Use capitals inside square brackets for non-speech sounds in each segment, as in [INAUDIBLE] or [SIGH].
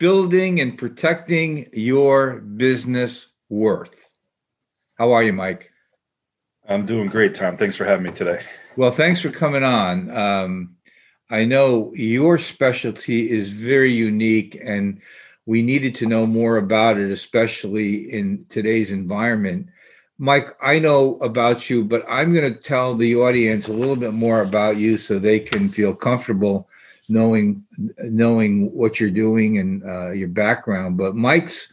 building and protecting your business worth. How are you, Mike? I'm doing great, Tom. Thanks for having me today. Well, thanks for coming on. Um, I know your specialty is very unique, and we needed to know more about it, especially in today's environment. Mike, I know about you, but I'm going to tell the audience a little bit more about you so they can feel comfortable knowing knowing what you're doing and uh, your background. But Mike's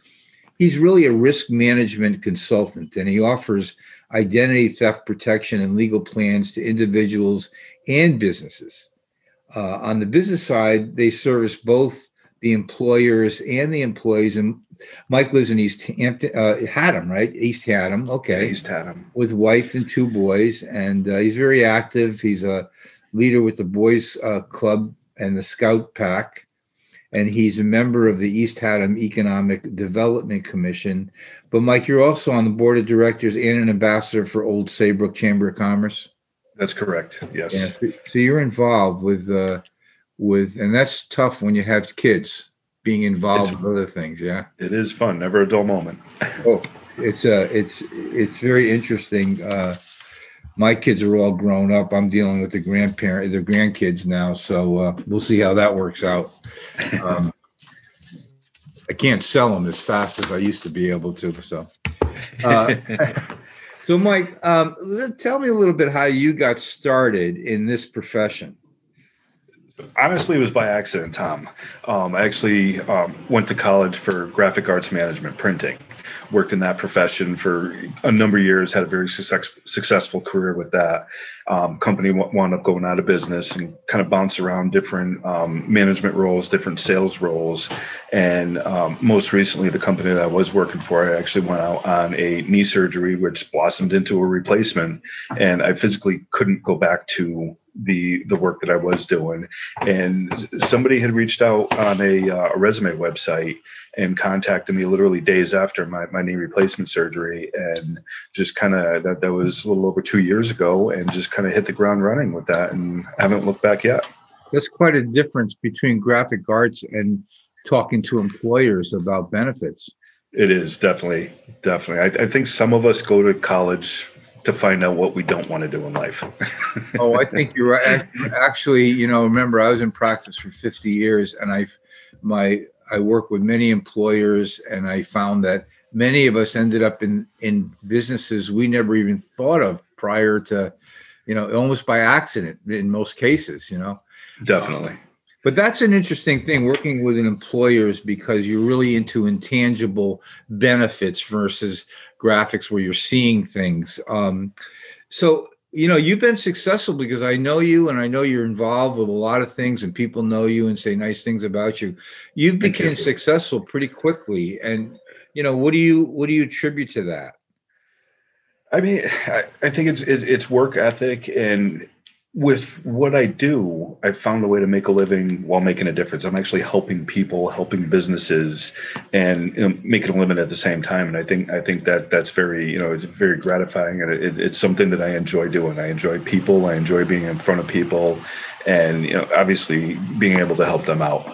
he's really a risk management consultant, and he offers identity theft protection and legal plans to individuals and businesses. Uh, on the business side, they service both the employers and the employees. And Mike lives in East Hampton, uh, Haddam, right? East Haddam. Okay. East Haddam. With wife and two boys. And uh, he's very active. He's a leader with the Boys uh, Club and the Scout Pack. And he's a member of the East Haddam Economic Development Commission. But Mike, you're also on the board of directors and an ambassador for Old Saybrook Chamber of Commerce. That's correct. Yes. Yeah, so you're involved with uh, with, and that's tough when you have kids being involved it's, with other things. Yeah. It is fun. Never a dull moment. oh, it's uh, it's it's very interesting. Uh, my kids are all grown up. I'm dealing with the grandparent, the grandkids now, so uh, we'll see how that works out. Um, I can't sell them as fast as I used to be able to. So, uh, [LAUGHS] so Mike, um, tell me a little bit how you got started in this profession. Honestly, it was by accident, Tom. Um, I actually um, went to college for graphic arts management, printing worked in that profession for a number of years, had a very success, successful career with that. Um, company wound up going out of business and kind of bounced around different um, management roles, different sales roles. And um, most recently, the company that I was working for, I actually went out on a knee surgery, which blossomed into a replacement. And I physically couldn't go back to the the work that I was doing. And somebody had reached out on a, uh, a resume website and contacted me literally days after my, my knee replacement surgery and just kind of that, that was a little over two years ago and just kind of hit the ground running with that and haven't looked back yet that's quite a difference between graphic arts and talking to employers about benefits it is definitely definitely I, I think some of us go to college to find out what we don't want to do in life. [LAUGHS] oh, I think you're right. Actually, you know, remember I was in practice for 50 years, and I've my I work with many employers, and I found that many of us ended up in in businesses we never even thought of prior to, you know, almost by accident in most cases. You know, definitely. Um, but that's an interesting thing working with an employers because you're really into intangible benefits versus graphics where you're seeing things. Um, so you know you've been successful because i know you and i know you're involved with a lot of things and people know you and say nice things about you. You. became successful pretty quickly and you know what do you what do you attribute to that? I mean i, I think it's, it's it's work ethic and with what I do, I found a way to make a living while making a difference. I'm actually helping people, helping businesses, and you know, making a living at the same time. And I think I think that that's very you know it's very gratifying, and it, it's something that I enjoy doing. I enjoy people. I enjoy being in front of people, and you know obviously being able to help them out.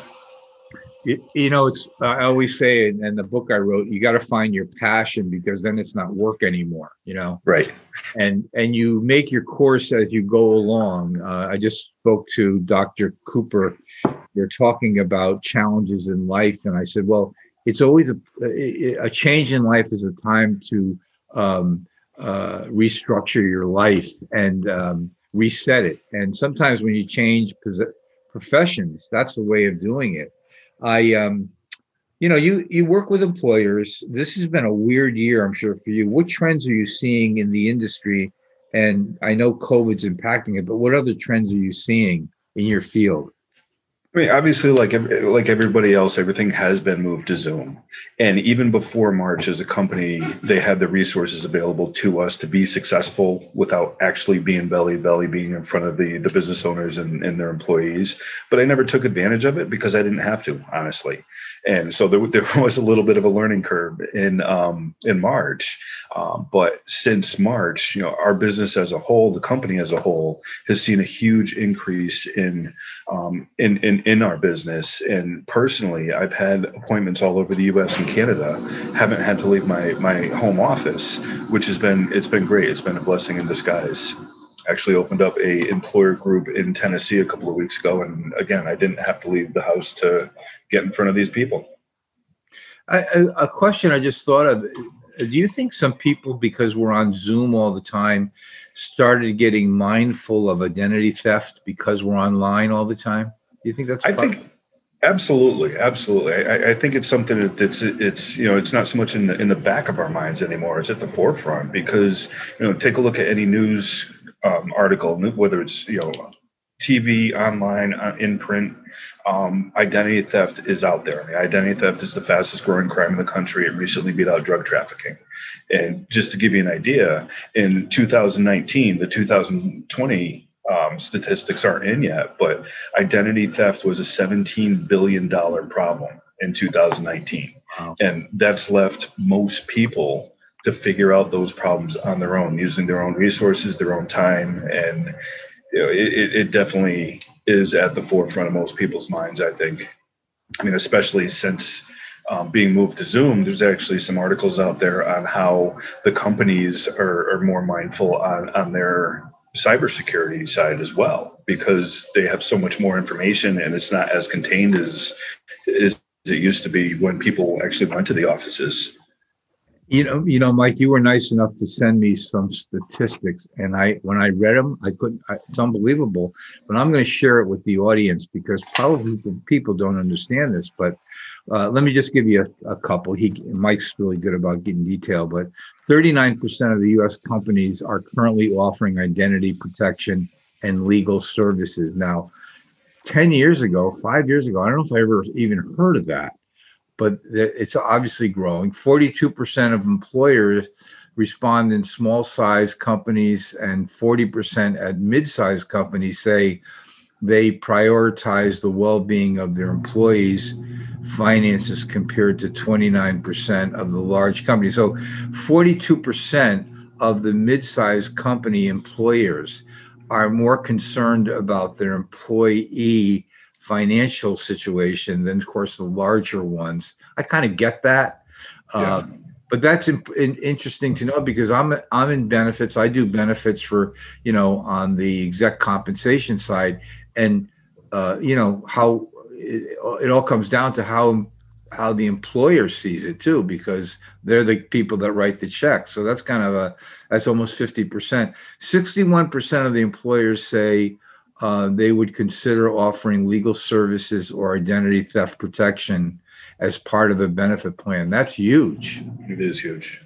You, you know, it's I always say in, in the book I wrote, you got to find your passion because then it's not work anymore. You know, right? And and you make your course as you go along. Uh, I just spoke to Dr. Cooper. They're talking about challenges in life, and I said, well, it's always a a change in life is a time to um, uh, restructure your life and um, reset it. And sometimes when you change professions, that's the way of doing it. I, um, you know, you you work with employers. This has been a weird year, I'm sure, for you. What trends are you seeing in the industry? And I know COVID's impacting it, but what other trends are you seeing in your field? I mean, obviously, like like everybody else, everything has been moved to Zoom. And even before March, as a company, they had the resources available to us to be successful without actually being belly belly, being in front of the the business owners and, and their employees. But I never took advantage of it because I didn't have to, honestly and so there, there [LAUGHS] was a little bit of a learning curve in um, in March. Um, but since March, you know, our business as a whole, the company as a whole, has seen a huge increase in um, in, in in our business. And personally, I've had appointments all over the U.S. and Canada. Haven't had to leave my my home office, which has been it's been great. It's been a blessing in disguise actually opened up a employer group in Tennessee a couple of weeks ago, and again, I didn't have to leave the house to get in front of these people. I, a question I just thought of: Do you think some people, because we're on Zoom all the time, started getting mindful of identity theft because we're online all the time? You think that's? I think absolutely, absolutely. I, I think it's something that's it's you know it's not so much in the in the back of our minds anymore. It's at the forefront because you know take a look at any news um, article, whether it's you know TV, online, uh, in print, um, identity theft is out there. identity theft is the fastest growing crime in the country. It recently beat out drug trafficking. And just to give you an idea, in 2019, the 2020 um, statistics aren't in yet, but identity theft was a $17 billion problem in 2019. Wow. And that's left most people to figure out those problems on their own, using their own resources, their own time, and you know, it, it definitely is at the forefront of most people's minds. I think. I mean, especially since um, being moved to Zoom, there's actually some articles out there on how the companies are, are more mindful on on their cybersecurity side as well because they have so much more information and it's not as contained as as it used to be when people actually went to the offices you know, you know, Mike, you were nice enough to send me some statistics, and I, when I read them, I couldn't. I, it's unbelievable. But I'm going to share it with the audience because probably people don't understand this. But uh, let me just give you a, a, couple. He, Mike's really good about getting detail, but 39% of the U.S. companies are currently offering identity protection and legal services. Now, 10 years ago, five years ago, I don't know if I ever even heard of that but it's obviously growing. 42% of employers respond in small size companies, and 40% at mid sized companies say they prioritize the well being of their employees' finances compared to 29% of the large companies. So 42% of the mid sized company employers are more concerned about their employee financial situation than, of course, the larger ones. I kind of get that. Yeah. Uh, but that's in, in, interesting to know because I'm I'm in benefits. I do benefits for you know on the exec compensation side, and uh, you know how it, it all comes down to how how the employer sees it too because they're the people that write the checks so that's kind of a that's almost 50% 61% of the employers say uh, they would consider offering legal services or identity theft protection as part of a benefit plan. That's huge. It is huge.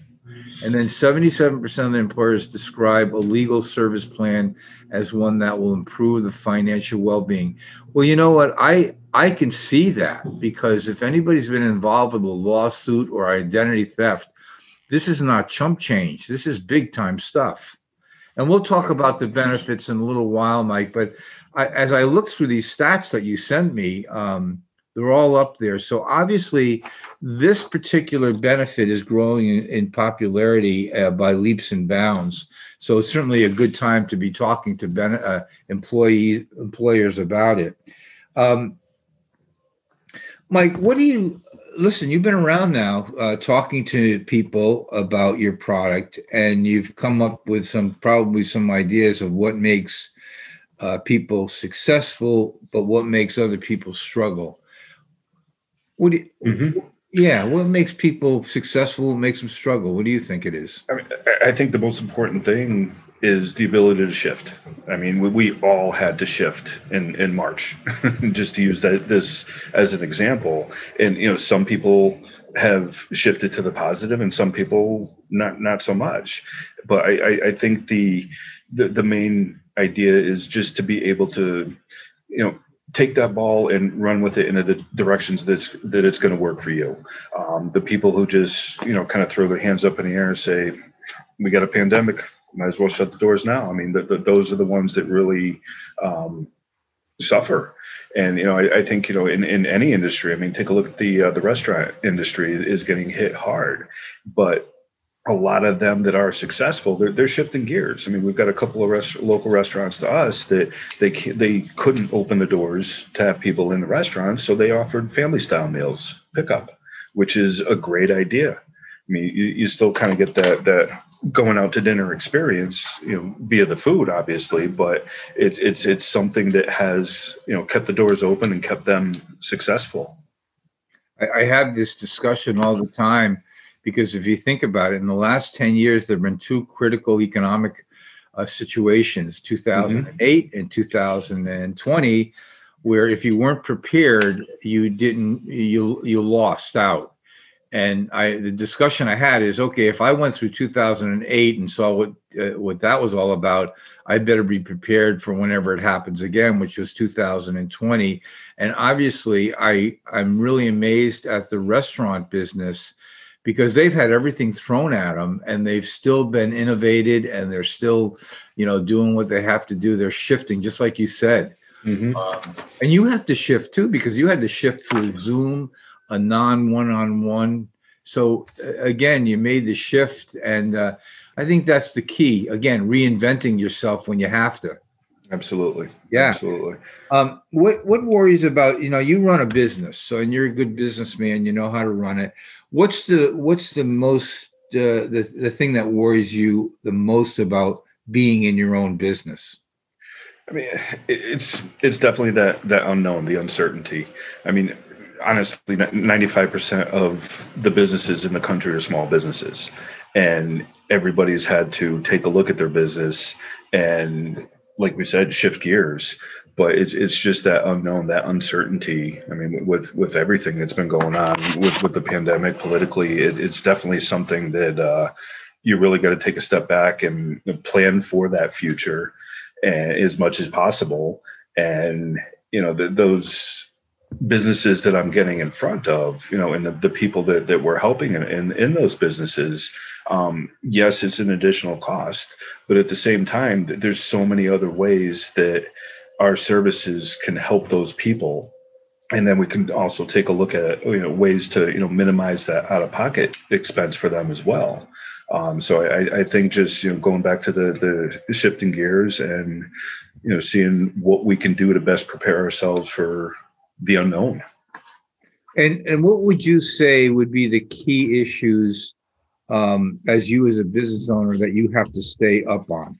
And then 77% of the employers describe a legal service plan as one that will improve the financial well-being. Well, you know what? I I can see that because if anybody's been involved with a lawsuit or identity theft, this is not chump change. This is big time stuff. And we'll talk about the benefits in a little while, Mike. But I, as I look through these stats that you sent me, um, they're all up there. So obviously, this particular benefit is growing in, in popularity uh, by leaps and bounds. So it's certainly a good time to be talking to ben- uh, employees employers about it. Um, Mike, what do you listen, you've been around now uh, talking to people about your product, and you've come up with some probably some ideas of what makes uh, people successful, but what makes other people struggle. What do you, mm-hmm. Yeah, what makes people successful? What makes them struggle? What do you think it is? I, mean, I think the most important thing is the ability to shift. I mean, we, we all had to shift in in March, [LAUGHS] just to use that this as an example. And you know, some people have shifted to the positive, and some people not not so much. But I, I, I think the, the the main idea is just to be able to, you know, take that ball and run with it in the directions that's that it's going to work for you. Um, the people who just you know kind of throw their hands up in the air and say, "We got a pandemic might as well shut the doors now. I mean, the, the, those are the ones that really um, suffer. And you know, I, I, think you know, in, in any industry, I mean, take a look at the uh, the restaurant industry is getting hit hard, but a lot of them that are successful, they're, they're shifting gears. I mean, we've got a couple of rest, local restaurants to us that they they couldn't open the doors to have people in the restaurants, so they offered family style meals pickup, which is a great idea. I mean, you, you still kind of get that that going out to dinner experience, you know, via the food, obviously, but it's it's it's something that has you know kept the doors open and kept them successful. I, I have this discussion all the time because if you think about it, in the last ten years, there have been two critical economic uh, situations: 2008 mm-hmm. and 2020, where if you weren't prepared, you didn't you you lost out and I the discussion I had is okay if I went through 2008 and saw what uh, what that was all about I better be prepared for whenever it happens again which was 2020 and obviously I I'm really amazed at the restaurant business because they've had everything thrown at them and they've still been innovated and they're still you know doing what they have to do they're shifting just like you said mm-hmm. um, and you have to shift too because you had to shift to Zoom a non one-on-one. So again, you made the shift, and uh, I think that's the key. Again, reinventing yourself when you have to. Absolutely. Yeah. Absolutely. Um, what what worries about you know you run a business, so and you're a good businessman, you know how to run it. What's the what's the most uh, the the thing that worries you the most about being in your own business? I mean, it's it's definitely that that unknown, the uncertainty. I mean, honestly 95% of the businesses in the country are small businesses and everybody's had to take a look at their business and like we said shift gears but it's it's just that unknown that uncertainty. I mean with with everything that's been going on with with the pandemic politically it, it's definitely something that uh, you really got to take a step back and plan for that future and, as much as possible. And you know those businesses that I'm getting in front of, you know, and the, the people that, that we're helping in, in, in those businesses, um, yes, it's an additional cost, but at the same time, there's so many other ways that our services can help those people. And then we can also take a look at, you know, ways to, you know, minimize that out of pocket expense for them as well. Um, so I, I think just, you know, going back to the, the shifting gears and, you know, seeing what we can do to best prepare ourselves for the unknown. And and what would you say would be the key issues um, as you as a business owner that you have to stay up on?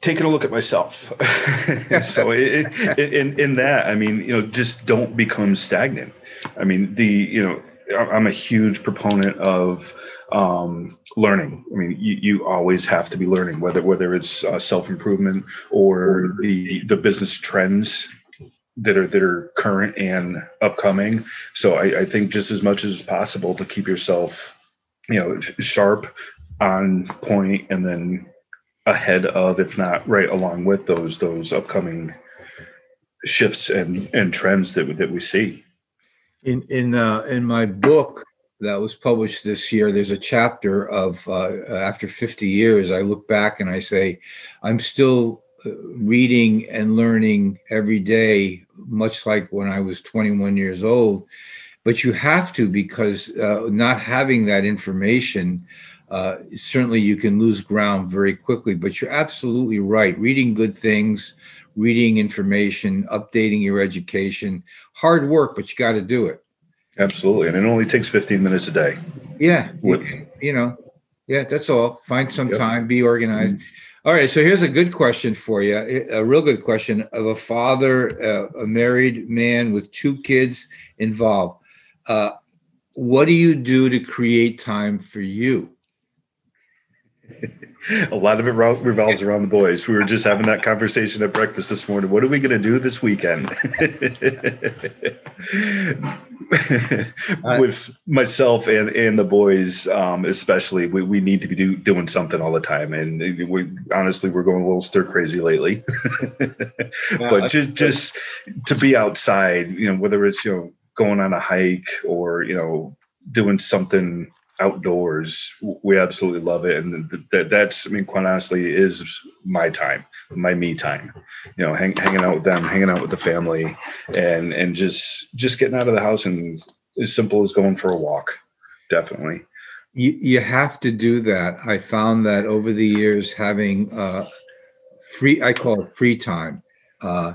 Taking a look at myself. [LAUGHS] so it, it, in in that, I mean, you know, just don't become stagnant. I mean, the you know, I'm a huge proponent of um, learning. I mean, you, you always have to be learning, whether whether it's uh, self improvement or the the business trends that are that are current and upcoming. So I, I think just as much as possible to keep yourself, you know, sharp, on point, and then ahead of, if not right along with those those upcoming shifts and and trends that that we see. In in uh, in my book, that was published this year, there's a chapter of uh, after 50 years. I look back and I say, I'm still uh, reading and learning every day, much like when I was 21 years old. But you have to because uh, not having that information, uh, certainly you can lose ground very quickly. But you're absolutely right. Reading good things, reading information, updating your education, hard work, but you got to do it. Absolutely. And it only takes 15 minutes a day. Yeah. With, you, know, yeah, that's all. Find some yep. time, be organized. All right, so here's a good question for you, a real good question of a father, uh, a married man with two kids involved. Uh, what do you do to create time for you? [LAUGHS] [LAUGHS] a lot of it revolves around the boys. We were just having that conversation at breakfast this morning. What are we going to do this weekend? [LAUGHS] With myself and, and the boys, um, especially, we, we need to be do, doing something all the time. And we honestly, we're going a little stir crazy lately. [LAUGHS] but just, just to be outside, you know, whether it's, you know, going on a hike or, you know, doing something outdoors we absolutely love it. And that that's i mean quite honestly is my time my me time you know hang, hanging out with them hanging out with the family and and just just getting out of the house and as simple as going for a walk definitely. You, you have to do that. I found that over the years having uh free i call it free time uh,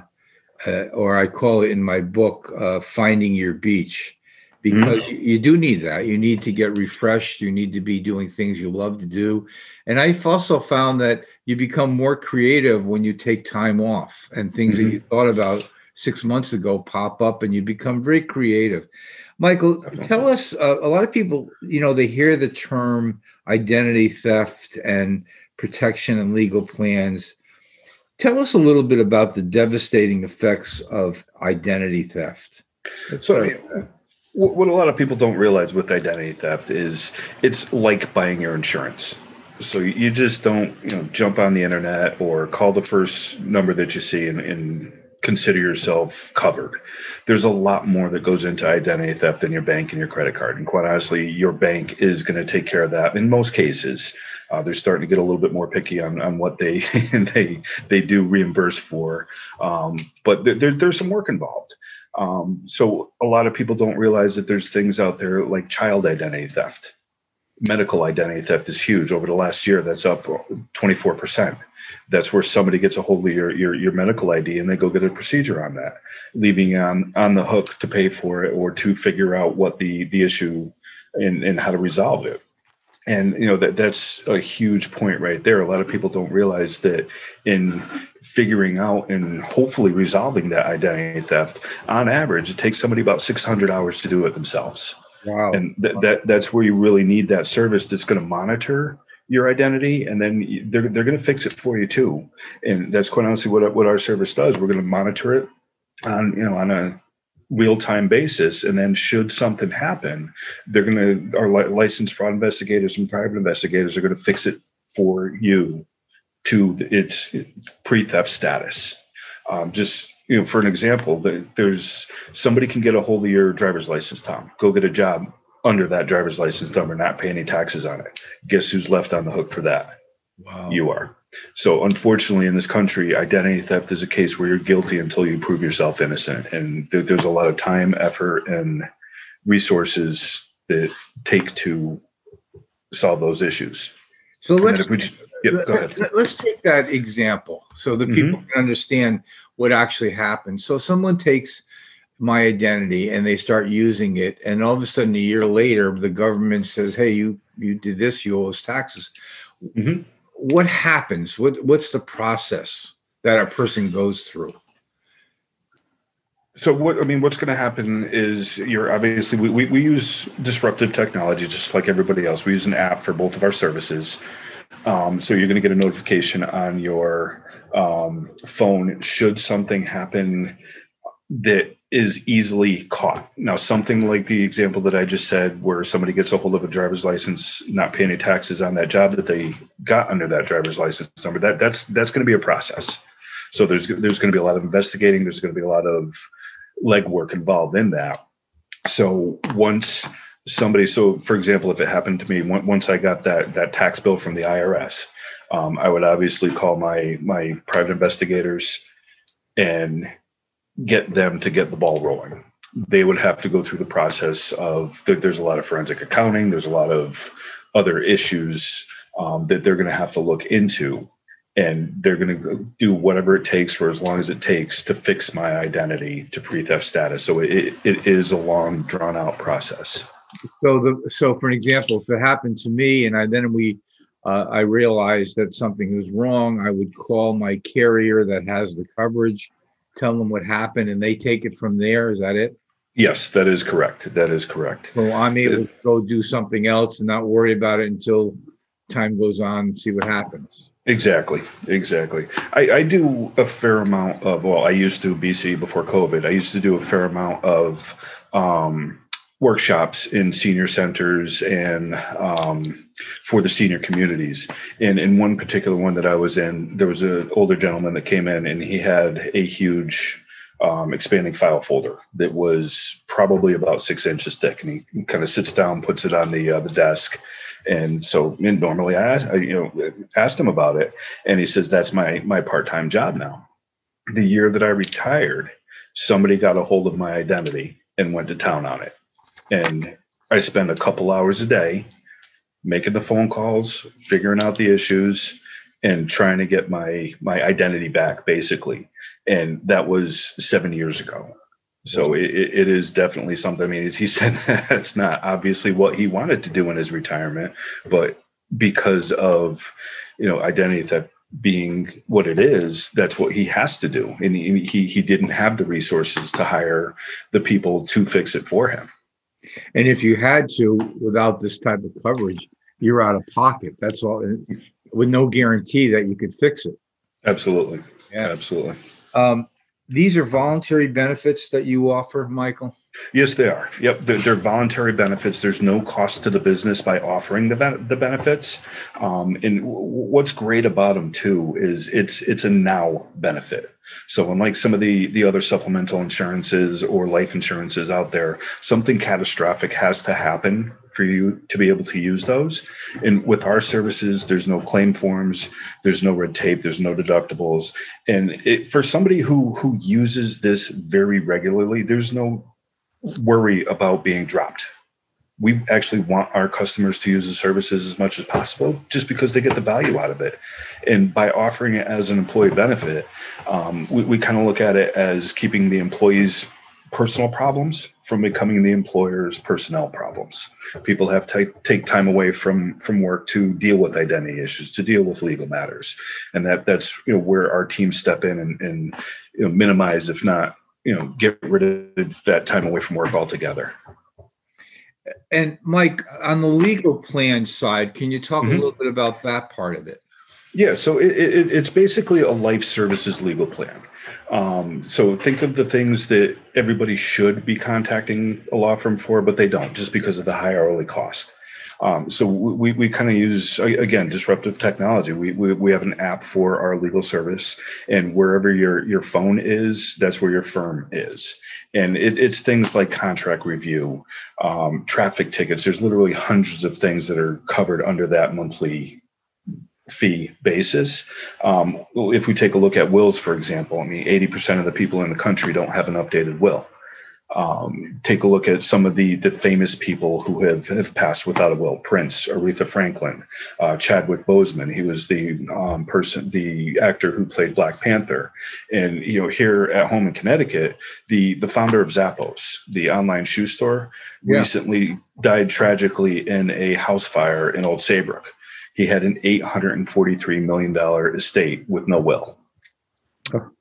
uh or i call it in my book uh finding your beach because mm-hmm. you do need that. You need to get refreshed. You need to be doing things you love to do. And I've also found that you become more creative when you take time off and things mm-hmm. that you thought about six months ago pop up and you become very creative. Michael, tell us uh, a lot of people, you know, they hear the term identity theft and protection and legal plans. Tell us a little bit about the devastating effects of identity theft. That's so, what a lot of people don't realize with identity theft is it's like buying your insurance. So you just don't, you know, jump on the internet or call the first number that you see and, and consider yourself covered. There's a lot more that goes into identity theft than your bank and your credit card. And quite honestly, your bank is going to take care of that in most cases. Uh, they're starting to get a little bit more picky on, on what they [LAUGHS] they they do reimburse for, um, but there, there's some work involved. Um, so a lot of people don't realize that there's things out there like child identity theft. Medical identity theft is huge. Over the last year, that's up 24%. That's where somebody gets a hold of your, your, your medical ID and they go get a procedure on that, leaving on, on the hook to pay for it or to figure out what the, the issue and, and how to resolve it and you know that that's a huge point right there. A lot of people don't realize that in figuring out and hopefully resolving that identity theft on average it takes somebody about 600 hours to do it themselves. Wow. And th- that that's where you really need that service that's going to monitor your identity and then they're, they're going to fix it for you too. And that's quite honestly what, what our service does. We're going to monitor it on you know on a real time basis. And then, should something happen, they're going to, our licensed fraud investigators and private investigators are going to fix it for you to its pre theft status. Um, just you know, for an example, there's somebody can get a hold of your driver's license, Tom. Go get a job under that driver's license number, not pay any taxes on it. Guess who's left on the hook for that? Wow. You are. So, unfortunately, in this country, identity theft is a case where you're guilty until you prove yourself innocent. And there, there's a lot of time, effort, and resources that take to solve those issues. So let's just, yep, let, us take that example so that people mm-hmm. can understand what actually happened. So someone takes my identity and they start using it, and all of a sudden, a year later, the government says, "Hey, you you did this, you owe us taxes." Mm-hmm what happens? What what's the process that a person goes through? So what I mean, what's going to happen is you're obviously we, we, we use disruptive technology just like everybody else. We use an app for both of our services. Um, so you're going to get a notification on your um, phone should something happen that is easily caught. Now, something like the example that I just said, where somebody gets a hold of a driver's license, not paying any taxes on that job that they got under that driver's license number, that that's that's going to be a process. So there's there's going to be a lot of investigating. There's going to be a lot of legwork involved in that. So once somebody, so for example, if it happened to me, once I got that that tax bill from the IRS, um, I would obviously call my my private investigators and get them to get the ball rolling. They would have to go through the process of there's a lot of forensic accounting, there's a lot of other issues um, that they're going to have to look into. And they're going to do whatever it takes for as long as it takes to fix my identity to pre theft status. So it, it is a long, drawn out process. So the so for an example, if it happened to me and I then we uh, I realized that something was wrong, I would call my carrier that has the coverage, tell them what happened, and they take it from there. Is that it? Yes, that is correct. That is correct. So I'm able to go do something else and not worry about it until time goes on and see what happens. Exactly, exactly. I, I do a fair amount of, well, I used to BC before COVID. I used to do a fair amount of um, workshops in senior centers and um, for the senior communities. And in one particular one that I was in, there was an older gentleman that came in and he had a huge um, expanding file folder that was probably about six inches thick. And he kind of sits down, puts it on the uh, the desk. And so and normally I, I, you know, asked him about it and he says, that's my, my part-time job now. The year that I retired, somebody got a hold of my identity and went to town on it and I spend a couple hours a day making the phone calls, figuring out the issues, and trying to get my my identity back, basically. And that was seven years ago. So it, it is definitely something. I mean, as he [LAUGHS] said that's not obviously what he wanted to do in his retirement, but because of you know identity theft being what it is, that's what he has to do, and he he didn't have the resources to hire the people to fix it for him. And if you had to, without this type of coverage, you're out of pocket. That's all, with no guarantee that you could fix it. Absolutely. Yeah, absolutely. Um, these are voluntary benefits that you offer, Michael. Yes, they are. Yep, they're, they're, voluntary benefits. There's no cost to the business by offering the the benefits. Um, and w- what's great about them too is it's it's a now benefit. So unlike some of the the other supplemental insurances or life insurances out there, something catastrophic has to happen for you to be able to use those. And with our services, there's no claim forms, there's no red tape, there's no deductibles. And it, for somebody who who uses this very regularly, there's no worry about being dropped. We actually want our customers to use the services as much as possible just because they get the value out of it. And by offering it as an employee benefit, um, we, we kind of look at it as keeping the employees' personal problems from becoming the employer's personnel problems. People have to take time away from from work to deal with identity issues, to deal with legal matters, and that that's you know where our teams step in and, and you know, minimize, if not you know get rid of that time away from work altogether. And mike on the legal plan side can you talk mm-hmm. a little bit about that part of it? Yeah so it, it, it's basically a life services legal plan. Um, so think of the things that everybody should be contacting a law firm for but they don't just because of the high hourly cost um, so we, we kind of use again disruptive technology. We, we we have an app for our legal service, and wherever your your phone is, that's where your firm is. And it, it's things like contract review, um, traffic tickets. There's literally hundreds of things that are covered under that monthly fee basis. Um, if we take a look at wills, for example, I mean, 80% of the people in the country don't have an updated will um, take a look at some of the the famous people who have, have passed without a will. Prince aretha franklin uh, chadwick boseman. He was the um, person the actor who played black panther. And you know here at home in connecticut the the founder of zappos the online shoe store yeah. recently died tragically in a house fire in old saybrook. He had an 843 million dollar estate with no will. Oh.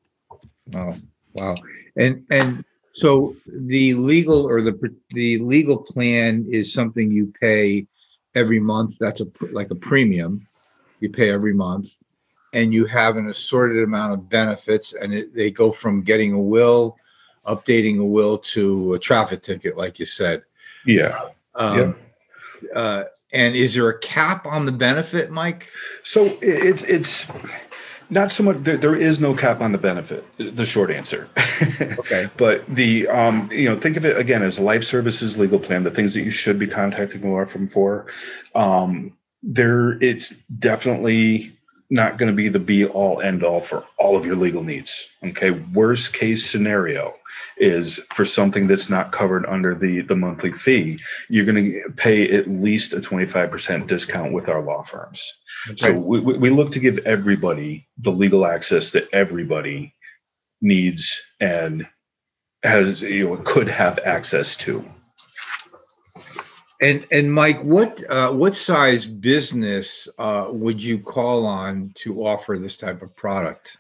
wow. Wow. And and so the legal or the the legal plan is something you pay every month. That's a like a premium you pay every month, and you have an assorted amount of benefits, and it, they go from getting a will, updating a will to a traffic ticket, like you said. Yeah. Um, yeah. Uh, and is there a cap on the benefit, Mike? So it's it's not so much. There, there is no cap on the benefit. The short answer. [LAUGHS] okay. but the um, you know, think of it again as a life services legal plan. The things that you should be contacting the law firm for. Um, there, it's definitely not going to be the be all end all for all of your legal needs. Okay. Worst case scenario is for something that's not covered under the the monthly fee, you're going to pay at least a 25% discount with our law firms. So we, we look to give everybody the legal access that everybody needs and has you know could have access to. And and Mike, what uh, what size business uh, would you call on to offer this type of product?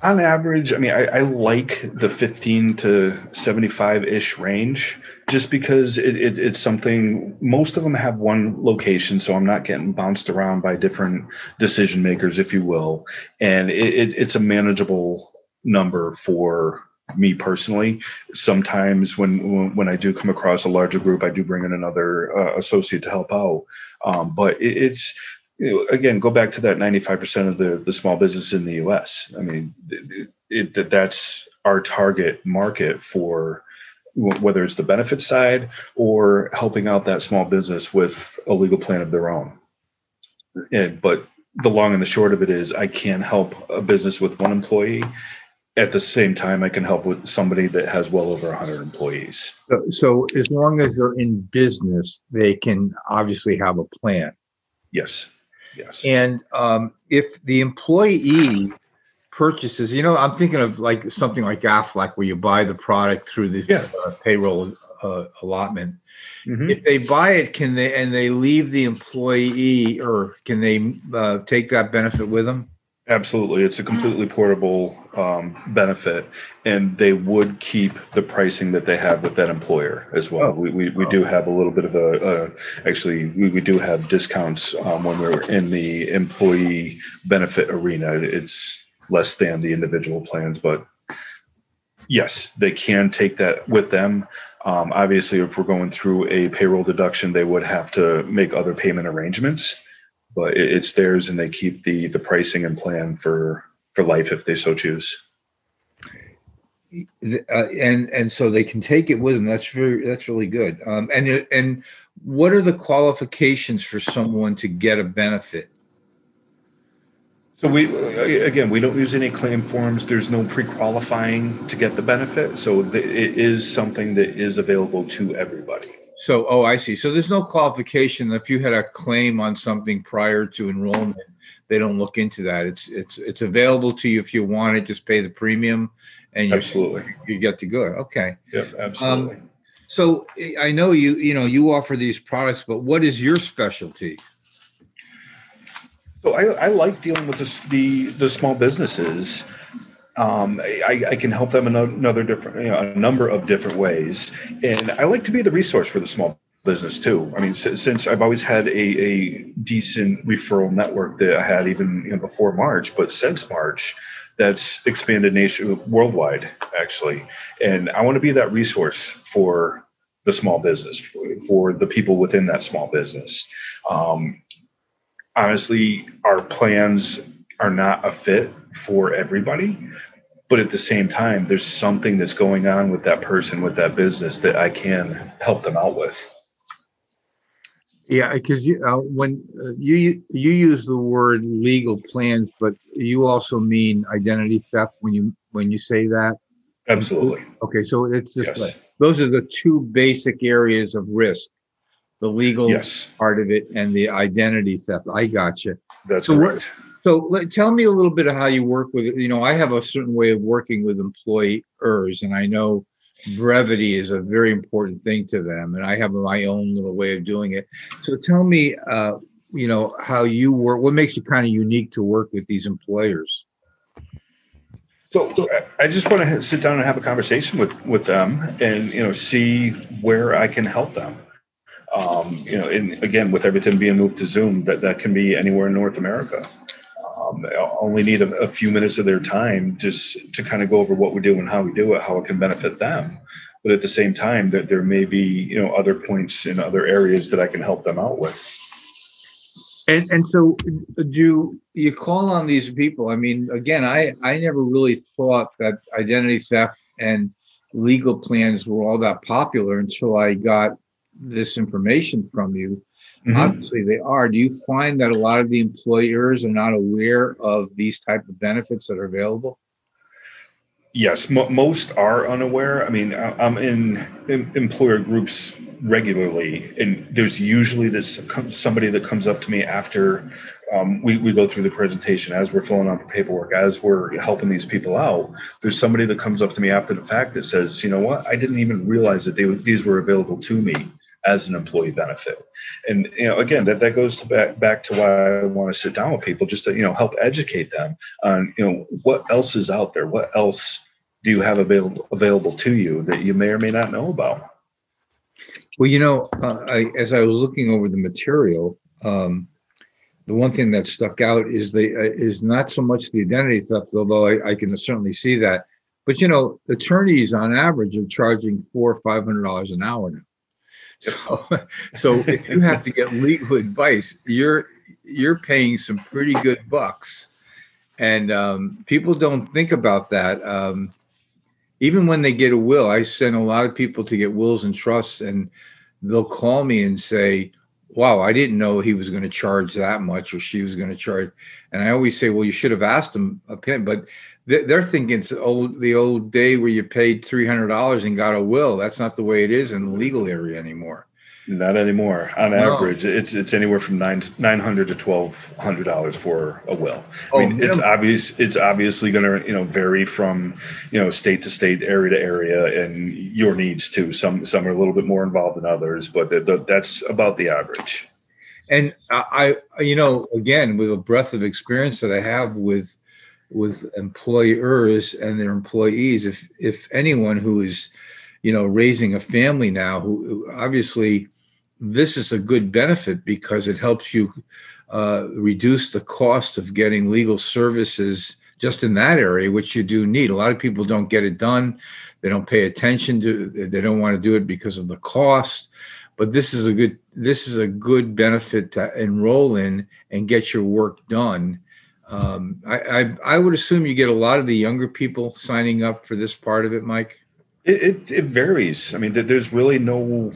On average, I mean, I, I like the 15 to 75 ish range just because it, it, it's something most of them have one location. So I'm not getting bounced around by different decision makers, if you will. And it, it's a manageable number for me personally. Sometimes when when I do come across a larger group, I do bring in another uh, associate to help out. Um, but it, it's again go back to that 95% of the the small business in the U.S. I mean, it, it, that's our target market for whether it's the benefit side or helping out that small business with a legal plan of their own. And, but the long and the short of it is I can't help a business with one employee at the same time, I can help with somebody that has well over 100 employees. So, so as long as they're in business, they can obviously have a plan. Yes. Yes. And um, if the employee purchases, you know, I'm thinking of like something like Aflac, where you buy the product through the yeah. uh, payroll uh, allotment. Mm-hmm. If they buy it, can they and they leave the employee, or can they uh, take that benefit with them? Absolutely. It's a completely portable um, benefit, and they would keep the pricing that they have with that employer as well. Oh. We, we, we do have a little bit of a, a actually, we, we do have discounts um, when we're in the employee benefit arena. It's less than the individual plans, but yes, they can take that with them. Um, obviously, if we're going through a payroll deduction, they would have to make other payment arrangements but it, it's theirs, and they keep the the pricing and plan for for life if they so choose. Uh, and and so they can take it with them. That's very that's really good. Um, and and what are the qualifications for someone to get a benefit? So we again we don't use any claim forms. There's no pre-qualifying to get the benefit. So the, it is something that is available to everybody. So, oh, I see. So there's no qualification. If you had a claim on something prior to enrollment, they don't look into that. It's it's it's available to you if you want it. Just pay the premium, and you absolutely you get to go. Okay. Yep, absolutely. Um, so I know you you know you offer these products, but what is your specialty? So I, I like dealing with the, the the small businesses um, I, I, can help them in another different, you know, a number of different ways. And I like to be the resource for the small business too. I mean, since I've always had a, a decent referral network that I had even you know, before March, but since March, that's expanded nation worldwide actually. And I want to be that resource for the small business, for, for the people within that small business. Um, honestly, our plans are not a fit for everybody but at the same time there's something that's going on with that person with that business that i can help them out with. Yeah because you uh, when uh, you you use the word legal plans but you also mean identity theft when you when you say that? Absolutely. Okay so it's just yes. like, those are the two basic areas of risk the legal yes. part of it and the identity theft. I got you that's so correct so let, tell me a little bit of how you work with it. You know, I have a certain way of working with employers, and I know brevity is a very important thing to them, and I have my own little way of doing it. So tell me, uh, you know, how you work. What makes you kind of unique to work with these employers? So, I just want to sit down and have a conversation with with them, and you know, see where I can help them. Um, you know, and again, with everything being moved to Zoom, that that can be anywhere in North America um, only need a, a, few minutes of their time just to kind of go over what we do and how we do it, how it can benefit them. But at the same time, that there may be you know other points in other areas that I can help them out with. And and so do you call on these people? I mean, again, I I never really thought that identity theft and legal plans were all that popular until I got this information from you. Mm-hmm. Obviously, they are. Do you find that a lot of the employers are not aware of these type of benefits that are available? Yes, most are unaware. I mean, I'm in, in, employer groups regularly, and there's usually this somebody that comes up to me after um, we, we go through the presentation, as we're filling out the paperwork, as we're helping these people out. There's somebody that comes up to me after the fact that says, "You know what? I didn't even realize that they these were available to me." As an employee benefit. And you know, again, that, that goes to back back to why I want to sit down with people just to you know help educate them on you know what else is out there, what else do you have available available to you that you may or may not know about. Well, you know, uh, I, as I was looking over the material, um, the one thing that stuck out is the uh, is not so much the identity theft, although I, I, can certainly see that. But you know, attorneys on average are charging four or five hundred dollars an hour now. So, [LAUGHS] so if you have to get legal advice, you're you're paying some pretty good bucks, and um, people don't think about that. Um, even when they get a will, I send a lot of people to get wills and trusts, and they'll call me and say, "Wow, I didn't know he was going to charge that much, or she was going to charge." And I always say, "Well, you should have asked him a pin," but they're thinking it's old the old day where you paid three hundred dollars and got a will. That's not the way it is in the legal area anymore. Not anymore. On no. average, it's it's anywhere from nine nine hundred to twelve hundred dollars for a will. I oh, mean, it's obvious. It's obviously going to you know vary from you know state to state, area to area, and your needs too. Some some are a little bit more involved than others, but the, the, that's about the average. And I, you know, again, with a breadth of experience that I have with with employers and their employees, if if anyone who is you know raising a family now who obviously this is a good benefit because it helps you uh, reduce the cost of getting legal services just in that area, which you do need. A lot of people don't get it done. They don't pay attention to. They don't want to do it because of the cost. But this is a good. This is a good benefit to enroll in and get your work done. Um, I, I, I would assume you get a lot of the younger people signing up for this part of it, Mike. It, it, it varies. I mean, there's really no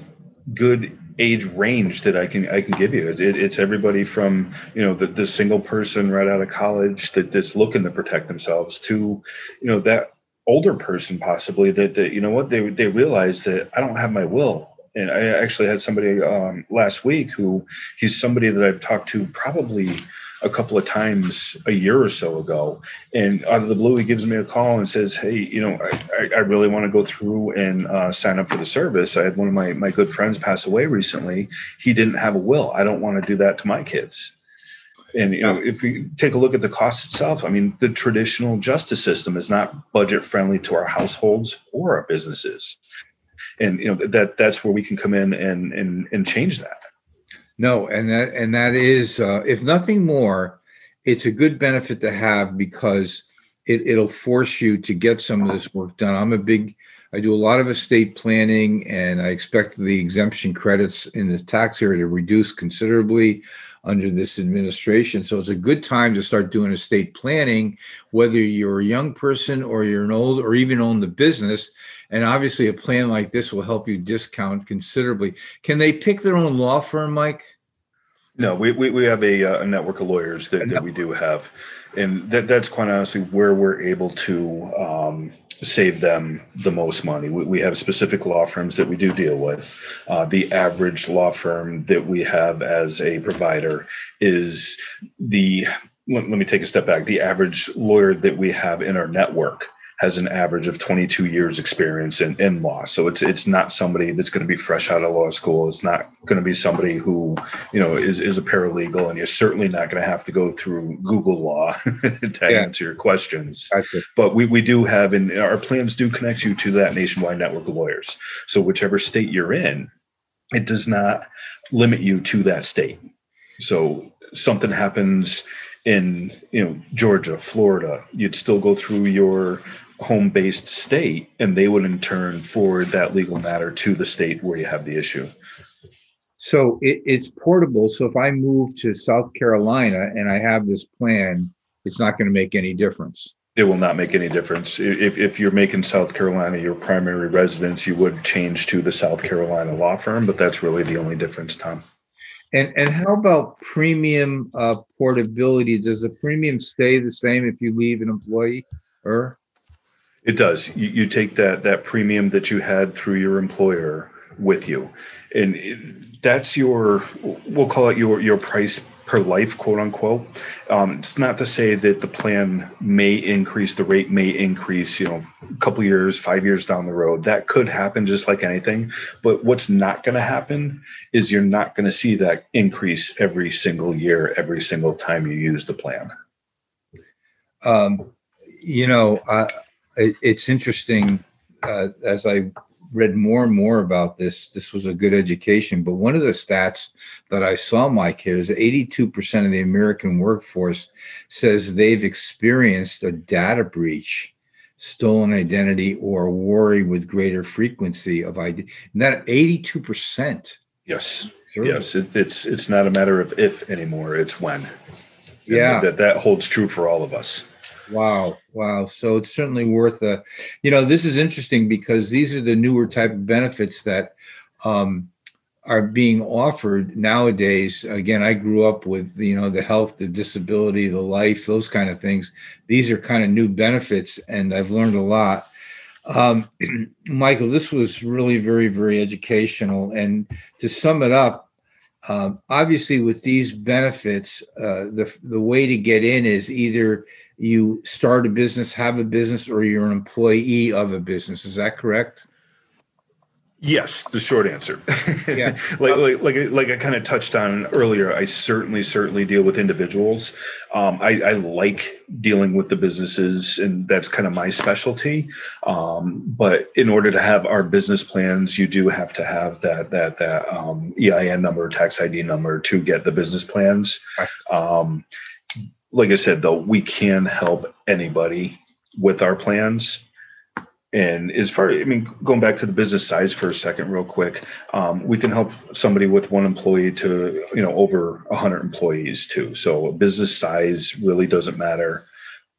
good age range that I can I can give you. It, it's everybody from you know the, the single person right out of college that, that's looking to protect themselves to you know that older person possibly that, that you know what they they realize that I don't have my will. And I actually had somebody um, last week who he's somebody that I've talked to probably a couple of times a year or so ago. And out of the blue, he gives me a call and says, Hey, you know, I, I really want to go through and uh, sign up for the service. I had one of my, my good friends pass away recently. He didn't have a will. I don't want to do that to my kids. And you know, if we take a look at the cost itself, I mean, the traditional justice system is not budget friendly to our households or our businesses. And you know that that's where we can come in and and and change that. No, and that and that is, uh, if nothing more, it's a good benefit to have because it, it'll force you to get some of this work done. I'm a big, I do a lot of estate planning, and I expect the exemption credits in the tax area to reduce considerably under this administration. So it's a good time to start doing estate planning, whether you're a young person or you're an old or even own the business. And obviously, a plan like this will help you discount considerably. Can they pick their own law firm, Mike? No, we, we, we have a, uh, a network of lawyers that, that we do have. And that, that's quite honestly where we're able to um, save them the most money. We, we, have specific law firms that we do deal with. Uh, the average law firm that we have as a provider is the, let, let me take a step back. The average lawyer that we have in our network has an average of 22 years experience in, in law. So it's it's not somebody that's going to be fresh out of law school. It's not going to be somebody who, you know, is, is a paralegal and you're certainly not going to have to go through Google law [LAUGHS] to yeah. answer your questions. But we, we do have, and our plans do connect you to that nationwide network of lawyers. So whichever state you're in, it does not limit you to that state. So something happens in you know Georgia, Florida, you'd still go through your home based state, and they would in turn forward that legal matter to the state where you have the issue. So it, it's portable. So if I move to South Carolina and I have this plan, it's not going to make any difference. It will not make any difference. If, if you're making South Carolina your primary residence, you would change to the South Carolina law firm, but that's really the only difference, Tom. And and how about premium uh, portability? Does the premium stay the same if you leave an employee? It does. You, you take that that premium that you had through your employer with you, and it, that's your we'll call it your your price per life, quote unquote. Um, it's not to say that the plan may increase, the rate may increase, you know, a couple years, five years down the road. That could happen just like anything. But what's not going to happen is you're not going to see that increase every single year, every single time you use the plan. Um, you know, uh, it, it's interesting uh, as I read more and more about this. This was a good education, but one of the stats that I saw, Mike, here is 82% of the American workforce says they've experienced a data breach, stolen identity, or worry with greater frequency of ID. And that 82%. Yes. Yes. It, it's it's not a matter of if anymore; it's when. Yeah. And that that holds true for all of us. Wow, wow. So it's certainly worth a, you know, this is interesting because these are the newer type of benefits that um, are being offered nowadays. Again, I grew up with, you know, the health, the disability, the life, those kind of things. These are kind of new benefits, and I've learned a lot. Um, [CLEARS THROAT] Michael, this was really very, very educational. And to sum it up, um, obviously, with these benefits, uh, the the way to get in is either you start a business, have a business, or you're an employee of a business. Is that correct? Yes, the short answer. [LAUGHS] Yeah. [LAUGHS] like, like, like, like I kind of touched on earlier, I certainly, certainly deal with individuals. Um, I, I like dealing with the businesses, and that's kind of my specialty. Um, but in order to have our business plans, you do have to have that that that um, EIN number, tax ID number to get the business plans. Um, like I said, though, we can help anybody with our plans. And as far, I mean, going back to the business size for a second, real quick, um, we can help somebody with one employee to, you know, over 100 employees too. So business size really doesn't matter.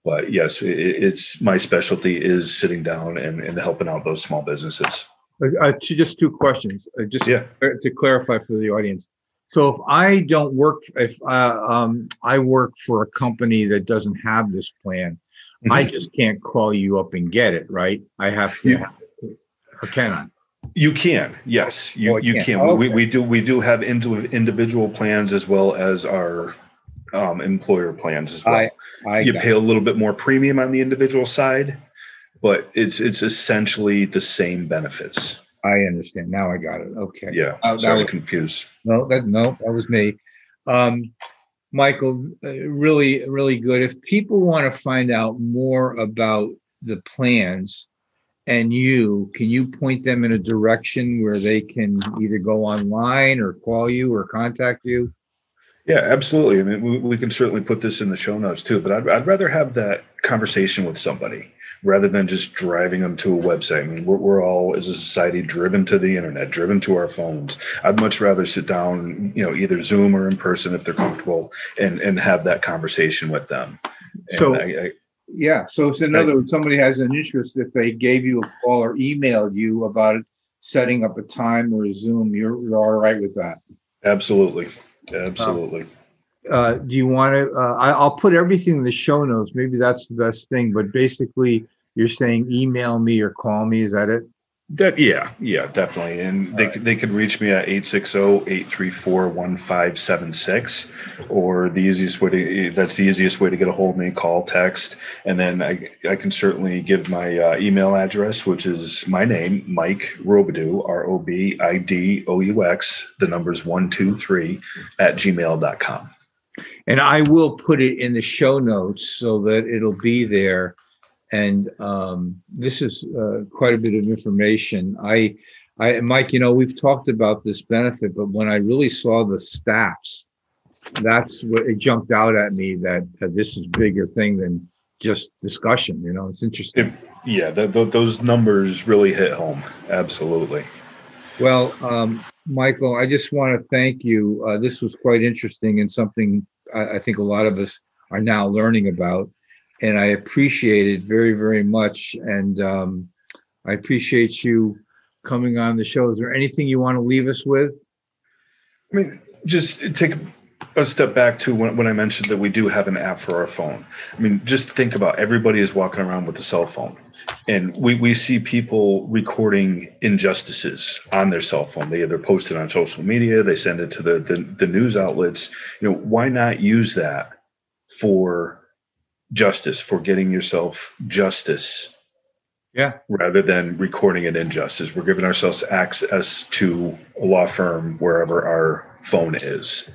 But yes, it, it's my specialty is sitting down and, and helping out those small businesses. Uh, uh just two questions. Uh, just yeah. to clarify for the audience. So if I don't work, if uh, um, I work for a company that doesn't have this plan, mm-hmm. I just can't call you up and get it, right? I have to, yeah. or can I? You can, yes, you oh, you can. Okay. We, we do we do have individual plans as well as our um, employer plans as well. I, I you pay it. a little bit more premium on the individual side, but it's it's essentially the same benefits. I understand. Now I got it. Okay. Yeah. Uh, so I was, was confused. No, that no, that was me. Um, Michael, uh, really, really good. If people want to find out more about the plans and you, can you point them in a direction where they can either go online or call you or contact you? Yeah, absolutely. I mean, we, we can certainly put this in the show notes too, but I'd, I'd rather have that conversation with somebody rather than just driving them to a website. I mean, we're, we're all as a society driven to the internet, driven to our phones. I'd much rather sit down, you know, either Zoom or in person if they're comfortable, and and have that conversation with them. And so. I, I, yeah. So, in other words, somebody has an interest. If they gave you a call or emailed you about setting up a time or a Zoom, you're, you're all right with that. Absolutely. Absolutely. Uh, do you want to? Uh, I, will put everything in the show notes. Maybe that's the best thing. But basically, you're saying email me or call me. Is that it? That yeah, yeah, definitely. And they right. they could reach me at 860-834-1576 or the easiest way to that's the easiest way to get a hold of me, call, text. And then I I can certainly give my uh, email address, which is my name, Mike Robidoux, R O B I D O U X, the numbers one, two, three at gmail.com. And I will put it in the show notes so that it'll be there and um, this is uh, quite a bit of information. I, I, Mike, you know, we've talked about this benefit, but when I really saw the stats, that's what it jumped out at me that, that this is bigger thing than just discussion. You know, it's interesting. It, yeah, those numbers really hit home. Absolutely. Well, um, Michael, I just want to thank you. Uh, this was quite interesting and something I, I think a lot of us are now learning about and I appreciate it very, very much. And um, I appreciate you coming on the show. Is there anything you want to leave us with? I mean, just take a step back to when, when I mentioned that we do have an app for our phone. I mean, just think about everybody is walking around with a cell phone. And we, we see people recording injustices on their cell phone. They either post it on social media, they send it to the, the, the news outlets. You know, why not use that for justice, for getting yourself justice yeah. Rather than recording an injustice, we're giving ourselves access to a law firm wherever our phone is.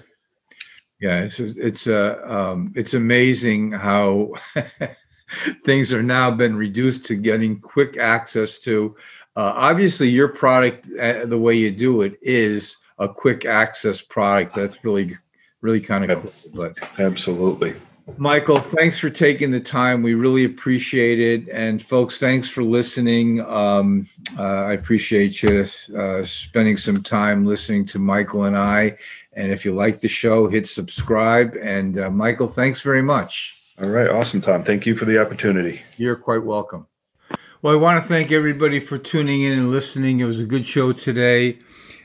Yeah, it's it's uh, um, it's amazing how [LAUGHS] things are now been reduced to getting quick access to. Uh, obviously, your product, uh, the way you do it, is a quick access product. That's really really kind of cool. But absolutely. Michael, thanks for taking the time. We really appreciate it. And folks, thanks for listening. Um, uh, I appreciate you uh, spending some time listening to Michael and I. And if you like the show, hit subscribe. And uh, Michael, thanks very much. All right. Awesome, Tom. Thank you for the opportunity. You're quite welcome. Well, I want to thank everybody for tuning in and listening. It was a good show today.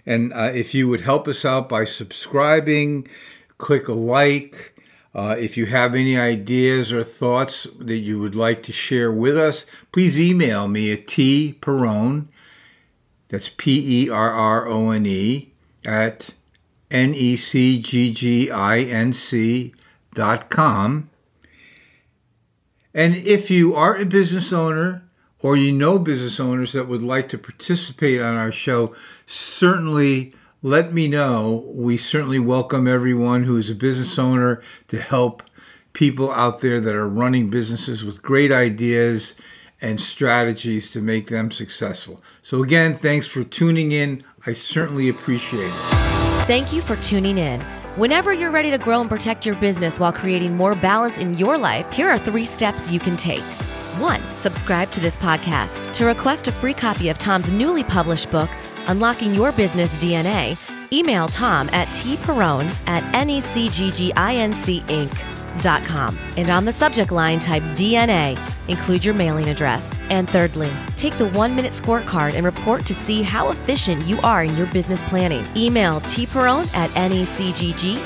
And uh, if you would help us out by subscribing, click a like uh, if you have any ideas or thoughts that you would like to share with us, please email me at tperrone, that's P E R R O N E, at N E C G G I N C dot com. And if you are a business owner or you know business owners that would like to participate on our show, certainly let me know. We certainly welcome everyone who is a business owner to help people out there that are running businesses with great ideas and strategies to make them successful. So, again, thanks for tuning in. I certainly appreciate it. Thank you for tuning in. Whenever you're ready to grow and protect your business while creating more balance in your life, here are three steps you can take. One, subscribe to this podcast. To request a free copy of Tom's newly published book, Unlocking Your Business DNA, email Tom at tperrone at necgginc.com. And on the subject line, type DNA. Include your mailing address. And thirdly, take the one minute scorecard and report to see how efficient you are in your business planning. Email tperrone at necgginc.com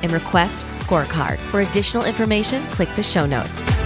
and request scorecard. For additional information, click the show notes.